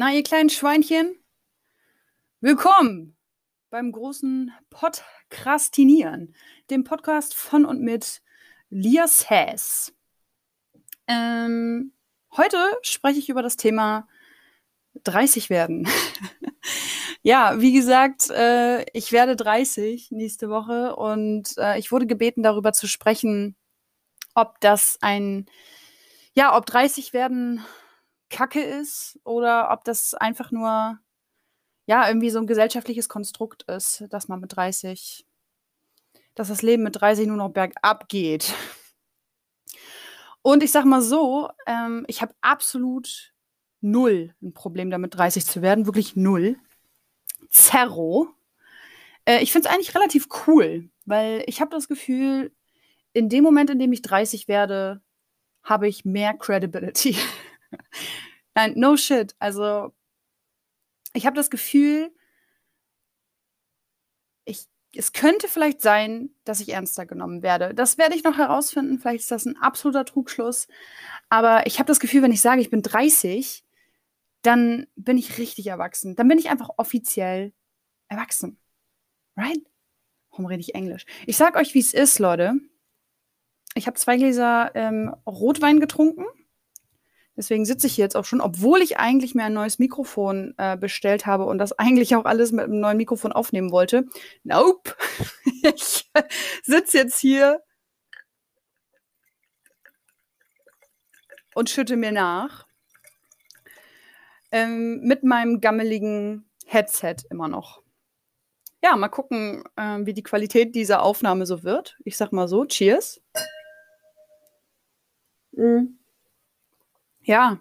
Na, ihr kleinen Schweinchen, willkommen beim großen Podcastinieren, dem Podcast von und mit Lias Hess. Ähm, heute spreche ich über das Thema 30 werden. ja, wie gesagt, äh, ich werde 30 nächste Woche und äh, ich wurde gebeten, darüber zu sprechen, ob das ein, ja, ob 30 werden Kacke ist oder ob das einfach nur, ja, irgendwie so ein gesellschaftliches Konstrukt ist, dass man mit 30, dass das Leben mit 30 nur noch bergab geht. Und ich sag mal so, ähm, ich habe absolut null ein Problem damit, 30 zu werden. Wirklich null. Zerro. Äh, ich finde es eigentlich relativ cool, weil ich habe das Gefühl, in dem Moment, in dem ich 30 werde, habe ich mehr Credibility. Nein, no shit. Also, ich habe das Gefühl, ich, es könnte vielleicht sein, dass ich ernster genommen werde. Das werde ich noch herausfinden. Vielleicht ist das ein absoluter Trugschluss. Aber ich habe das Gefühl, wenn ich sage, ich bin 30, dann bin ich richtig erwachsen. Dann bin ich einfach offiziell erwachsen. Right? Warum rede ich Englisch? Ich sag euch, wie es ist, Leute. Ich habe zwei Gläser ähm, Rotwein getrunken. Deswegen sitze ich hier jetzt auch schon, obwohl ich eigentlich mir ein neues Mikrofon äh, bestellt habe und das eigentlich auch alles mit einem neuen Mikrofon aufnehmen wollte. Nope. ich sitze jetzt hier und schütte mir nach. Ähm, mit meinem gammeligen Headset immer noch. Ja, mal gucken, äh, wie die Qualität dieser Aufnahme so wird. Ich sag mal so, cheers. Mhm. Ja,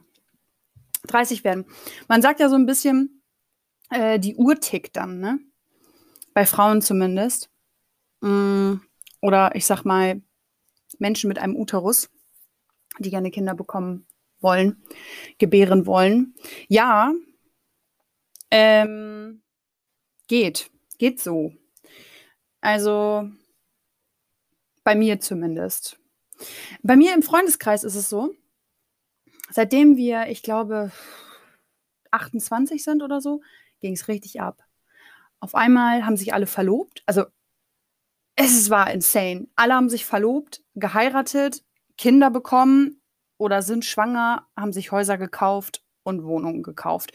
30 werden. Man sagt ja so ein bisschen, äh, die Uhr tickt dann, ne? Bei Frauen zumindest. Mhm. Oder ich sag mal, Menschen mit einem Uterus, die gerne Kinder bekommen wollen, gebären wollen. Ja, ähm, geht. Geht so. Also bei mir zumindest. Bei mir im Freundeskreis ist es so, seitdem wir, ich glaube, 28 sind oder so, ging es richtig ab. Auf einmal haben sich alle verlobt. Also es war insane. Alle haben sich verlobt, geheiratet, Kinder bekommen oder sind schwanger, haben sich Häuser gekauft und Wohnungen gekauft.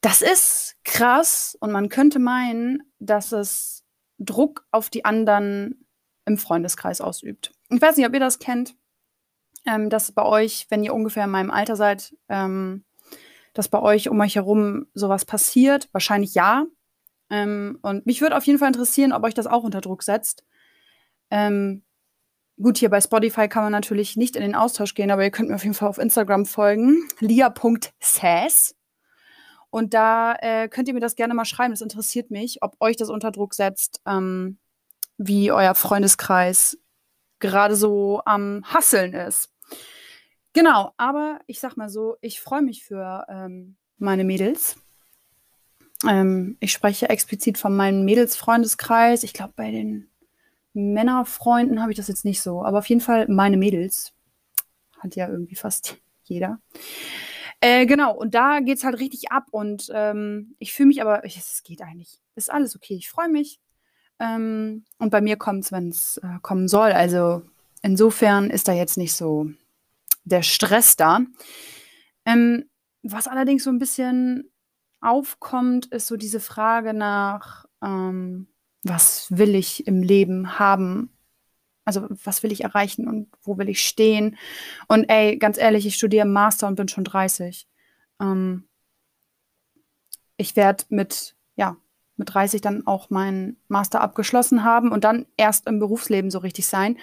Das ist krass und man könnte meinen, dass es Druck auf die anderen im Freundeskreis ausübt. Ich weiß nicht, ob ihr das kennt, ähm, dass bei euch, wenn ihr ungefähr in meinem Alter seid, ähm, dass bei euch um euch herum sowas passiert. Wahrscheinlich ja. Ähm, und mich würde auf jeden Fall interessieren, ob euch das auch unter Druck setzt. Ähm, Gut, hier bei Spotify kann man natürlich nicht in den Austausch gehen, aber ihr könnt mir auf jeden Fall auf Instagram folgen, lia.sass. Und da äh, könnt ihr mir das gerne mal schreiben. Das interessiert mich, ob euch das unter Druck setzt, ähm, wie euer Freundeskreis gerade so am Hasseln ist. Genau, aber ich sag mal so, ich freue mich für ähm, meine Mädels. Ähm, ich spreche explizit von meinem Mädelsfreundeskreis. Ich glaube, bei den Männerfreunden habe ich das jetzt nicht so, aber auf jeden Fall meine Mädels. Hat ja irgendwie fast jeder. Äh, genau, und da geht es halt richtig ab und ähm, ich fühle mich aber, es geht eigentlich, ist alles okay, ich freue mich. Ähm, und bei mir kommt es, wenn es äh, kommen soll. Also insofern ist da jetzt nicht so der Stress da. Ähm, was allerdings so ein bisschen aufkommt, ist so diese Frage nach, ähm, was will ich im Leben haben? Also, was will ich erreichen und wo will ich stehen? Und ey, ganz ehrlich, ich studiere Master und bin schon 30. Ähm, ich werde mit, ja, mit 30 dann auch meinen Master abgeschlossen haben und dann erst im Berufsleben so richtig sein.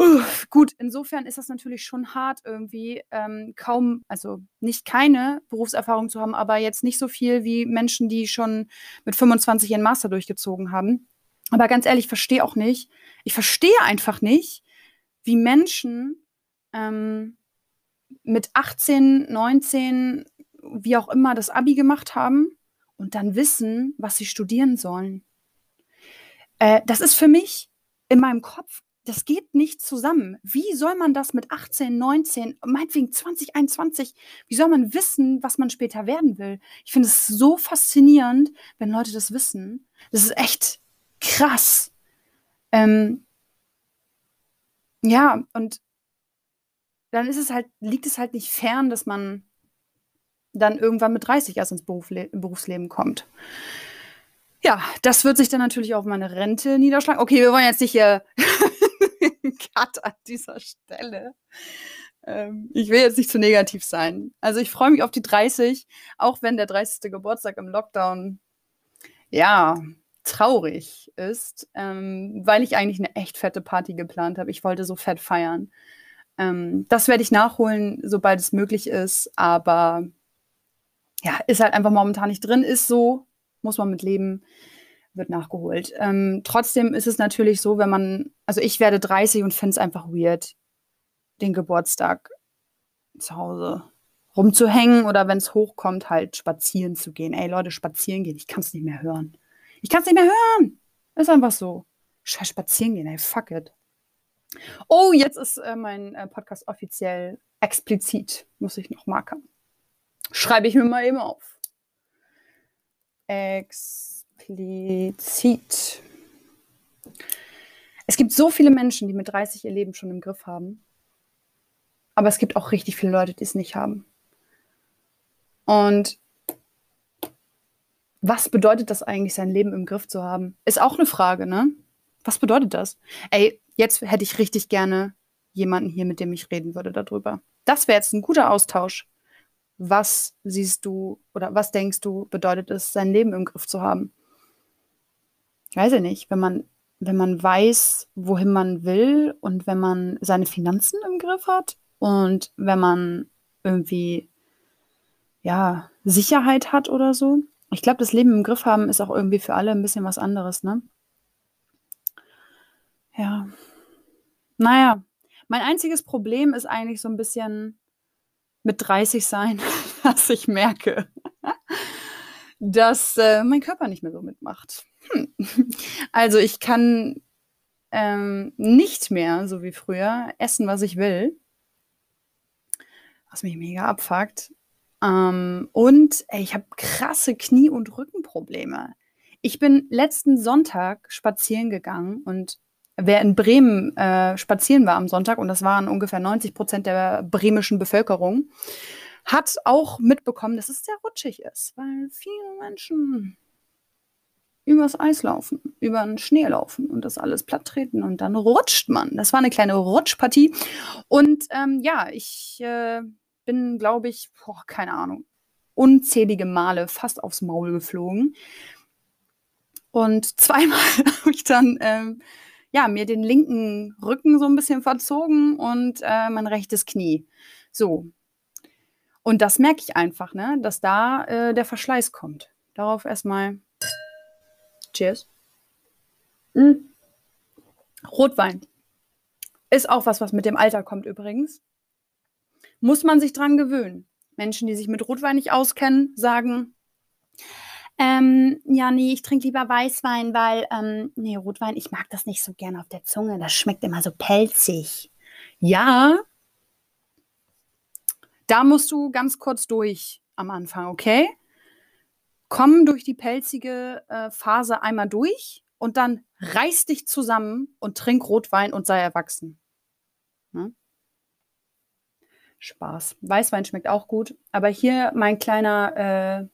Uh, gut, insofern ist das natürlich schon hart, irgendwie ähm, kaum, also nicht keine Berufserfahrung zu haben, aber jetzt nicht so viel wie Menschen, die schon mit 25 ihren Master durchgezogen haben. Aber ganz ehrlich, ich verstehe auch nicht, ich verstehe einfach nicht, wie Menschen ähm, mit 18, 19, wie auch immer, das Abi gemacht haben und dann wissen, was sie studieren sollen. Äh, das ist für mich in meinem Kopf das geht nicht zusammen. Wie soll man das mit 18, 19, meinetwegen 20, 21, wie soll man wissen, was man später werden will? Ich finde es so faszinierend, wenn Leute das wissen. Das ist echt krass. Ähm, ja, und dann ist es halt, liegt es halt nicht fern, dass man dann irgendwann mit 30 erst ins Berufle Berufsleben kommt. Ja, das wird sich dann natürlich auf meine Rente niederschlagen. Okay, wir wollen jetzt nicht hier Cut an dieser Stelle. Ähm, ich will jetzt nicht zu negativ sein. Also ich freue mich auf die 30, auch wenn der 30. Geburtstag im Lockdown, ja, traurig ist, ähm, weil ich eigentlich eine echt fette Party geplant habe. Ich wollte so fett feiern. Ähm, das werde ich nachholen, sobald es möglich ist, aber ja, ist halt einfach momentan nicht drin, ist so, muss man mit leben, wird nachgeholt. Ähm, trotzdem ist es natürlich so, wenn man, also ich werde 30 und finde es einfach weird, den Geburtstag zu Hause rumzuhängen oder wenn es hochkommt, halt spazieren zu gehen. Ey Leute, spazieren gehen, ich kann es nicht mehr hören. Ich kann es nicht mehr hören. Ist einfach so. Scheiß spazieren gehen, ey, fuck it. Oh, jetzt ist äh, mein äh, Podcast offiziell explizit. Muss ich noch markern. Schreibe ich mir mal eben auf. Explizit. Es gibt so viele Menschen, die mit 30 ihr Leben schon im Griff haben. Aber es gibt auch richtig viele Leute, die es nicht haben. Und was bedeutet das eigentlich, sein Leben im Griff zu haben? Ist auch eine Frage, ne? Was bedeutet das? Ey, jetzt hätte ich richtig gerne jemanden hier, mit dem ich reden würde darüber. Das wäre jetzt ein guter Austausch. Was siehst du oder was denkst du, bedeutet es, sein Leben im Griff zu haben? Weiß ich nicht, wenn man, wenn man weiß, wohin man will und wenn man seine Finanzen im Griff hat und wenn man irgendwie ja, Sicherheit hat oder so. Ich glaube, das Leben im Griff haben ist auch irgendwie für alle ein bisschen was anderes, ne? Ja. Naja, mein einziges Problem ist eigentlich so ein bisschen mit 30 sein, dass ich merke, dass äh, mein Körper nicht mehr so mitmacht. Also ich kann ähm, nicht mehr, so wie früher, essen, was ich will. Was mich mega abfuckt. Ähm, und ey, ich habe krasse Knie- und Rückenprobleme. Ich bin letzten Sonntag spazieren gegangen und wer in Bremen äh, spazieren war am Sonntag, und das waren ungefähr 90 Prozent der bremischen Bevölkerung, hat auch mitbekommen, dass es sehr rutschig ist, weil viele Menschen übers Eis laufen, über den Schnee laufen und das alles platt treten und dann rutscht man. Das war eine kleine Rutschpartie. Und ähm, ja, ich äh, bin, glaube ich, boah, keine Ahnung, unzählige Male fast aufs Maul geflogen. Und zweimal habe ich dann ähm, ja, mir den linken Rücken so ein bisschen verzogen und äh, mein rechtes Knie. So. Und das merke ich einfach, ne, dass da äh, der Verschleiß kommt. Darauf erstmal Cheers. Mm. Rotwein. Ist auch was, was mit dem Alter kommt übrigens. Muss man sich dran gewöhnen. Menschen, die sich mit Rotwein nicht auskennen, sagen, ähm, ja, nee, ich trinke lieber Weißwein, weil, ähm, nee, Rotwein, ich mag das nicht so gerne auf der Zunge. Das schmeckt immer so pelzig. Ja, da musst du ganz kurz durch am Anfang, okay? Komm durch die pelzige äh, Phase einmal durch und dann reiß dich zusammen und trink Rotwein und sei erwachsen. Ne? Spaß. Weißwein schmeckt auch gut, aber hier mein kleiner äh,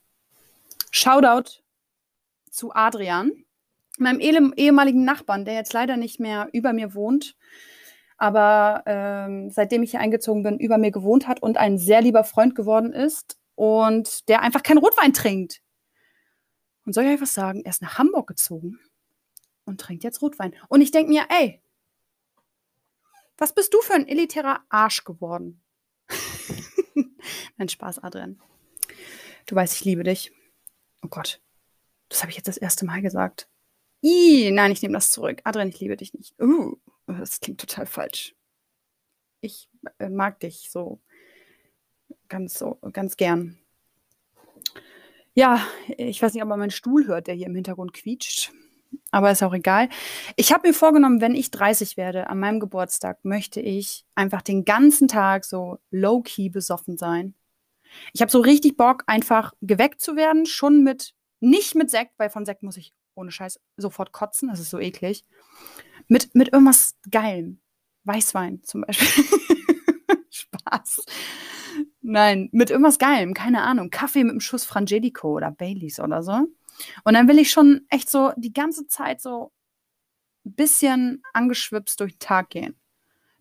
Shoutout zu Adrian, meinem ehemaligen Nachbarn, der jetzt leider nicht mehr über mir wohnt, aber ähm, seitdem ich hier eingezogen bin, über mir gewohnt hat und ein sehr lieber Freund geworden ist und der einfach keinen Rotwein trinkt. Und soll ich euch was sagen? Er ist nach Hamburg gezogen und trinkt jetzt Rotwein. Und ich denke mir, ey, was bist du für ein elitärer Arsch geworden? Nein, Spaß, Adrian. Du weißt, ich liebe dich. Oh Gott, das habe ich jetzt das erste Mal gesagt. Ih, nein, ich nehme das zurück. Adrian, ich liebe dich nicht. Uh, das klingt total falsch. Ich äh, mag dich so ganz so ganz gern. Ja, ich weiß nicht, ob man meinen Stuhl hört, der hier im Hintergrund quietscht. Aber ist auch egal. Ich habe mir vorgenommen, wenn ich 30 werde, an meinem Geburtstag, möchte ich einfach den ganzen Tag so low-key besoffen sein. Ich habe so richtig Bock, einfach geweckt zu werden, schon mit, nicht mit Sekt, weil von Sekt muss ich ohne Scheiß sofort kotzen, das ist so eklig. Mit, mit irgendwas Geilem. Weißwein zum Beispiel. Spaß. Nein, mit irgendwas Geilem, keine Ahnung. Kaffee mit einem Schuss Frangelico oder Baileys oder so. Und dann will ich schon echt so die ganze Zeit so ein bisschen angeschwipst durch den Tag gehen.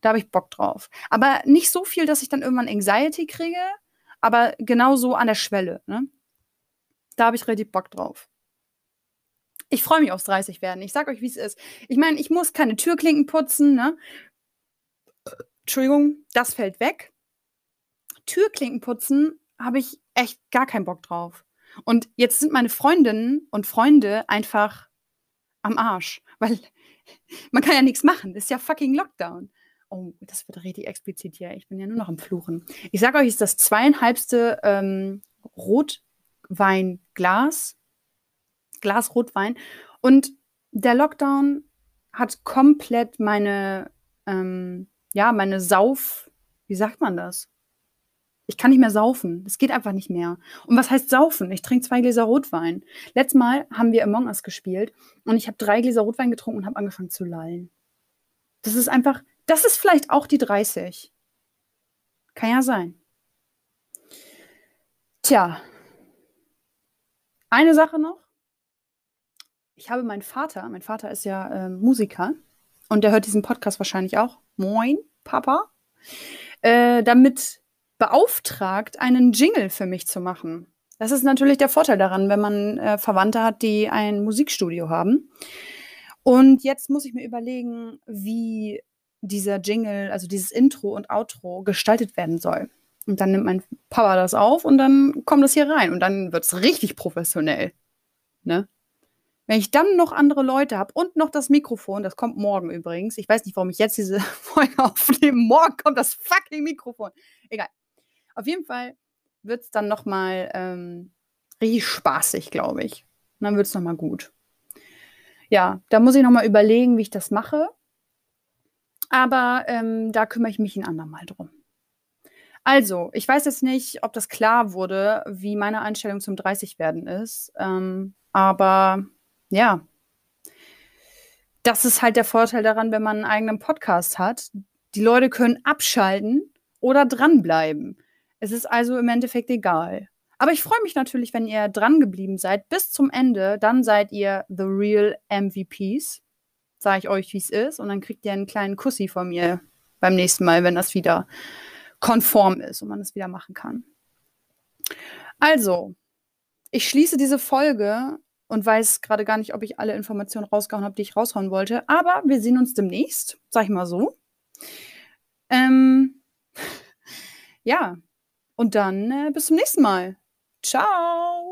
Da habe ich Bock drauf. Aber nicht so viel, dass ich dann irgendwann Anxiety kriege, aber genau so an der Schwelle. Ne? Da habe ich richtig Bock drauf. Ich freue mich aufs 30 werden. Ich sag euch, wie es ist. Ich meine, ich muss keine Türklinken putzen, ne? Entschuldigung, das fällt weg. Türklinken putzen habe ich echt gar keinen Bock drauf. Und jetzt sind meine Freundinnen und Freunde einfach am Arsch, weil man kann ja nichts machen. Das ist ja fucking Lockdown. Oh, das wird richtig explizit hier. Ich bin ja nur noch am Fluchen. Ich sage euch, ist das zweieinhalbste ähm, Rotweinglas, Glas Rotwein. Und der Lockdown hat komplett meine, ähm, ja, meine Sauf, wie sagt man das? Ich kann nicht mehr saufen. Es geht einfach nicht mehr. Und was heißt saufen? Ich trinke zwei Gläser Rotwein. Letztes Mal haben wir Among Us gespielt und ich habe drei Gläser Rotwein getrunken und habe angefangen zu lallen. Das ist einfach, das ist vielleicht auch die 30. Kann ja sein. Tja, eine Sache noch. Ich habe meinen Vater, mein Vater ist ja äh, Musiker und der hört diesen Podcast wahrscheinlich auch. Moin, Papa. Äh, damit beauftragt, einen Jingle für mich zu machen. Das ist natürlich der Vorteil daran, wenn man äh, Verwandte hat, die ein Musikstudio haben. Und jetzt muss ich mir überlegen, wie dieser Jingle, also dieses Intro und Outro gestaltet werden soll. Und dann nimmt mein Papa das auf und dann kommt das hier rein und dann wird es richtig professionell. Ne? Wenn ich dann noch andere Leute habe und noch das Mikrofon, das kommt morgen übrigens. Ich weiß nicht, warum ich jetzt diese Folge aufnehme. Morgen kommt das fucking Mikrofon. Egal. Auf jeden Fall wird es dann nochmal ähm, richtig spaßig, glaube ich. Und dann wird es nochmal gut. Ja, da muss ich nochmal überlegen, wie ich das mache. Aber ähm, da kümmere ich mich ein andermal drum. Also, ich weiß jetzt nicht, ob das klar wurde, wie meine Einstellung zum 30-Werden ist. Ähm, aber ja, das ist halt der Vorteil daran, wenn man einen eigenen Podcast hat. Die Leute können abschalten oder dranbleiben. Es ist also im Endeffekt egal. Aber ich freue mich natürlich, wenn ihr dran geblieben seid bis zum Ende. Dann seid ihr the real MVPs. Sage ich euch, wie es ist. Und dann kriegt ihr einen kleinen Kussi von mir beim nächsten Mal, wenn das wieder konform ist und man es wieder machen kann. Also, ich schließe diese Folge und weiß gerade gar nicht, ob ich alle Informationen rausgehauen habe, die ich raushauen wollte. Aber wir sehen uns demnächst, sag ich mal so. Ähm, ja, und dann äh, bis zum nächsten Mal. Ciao.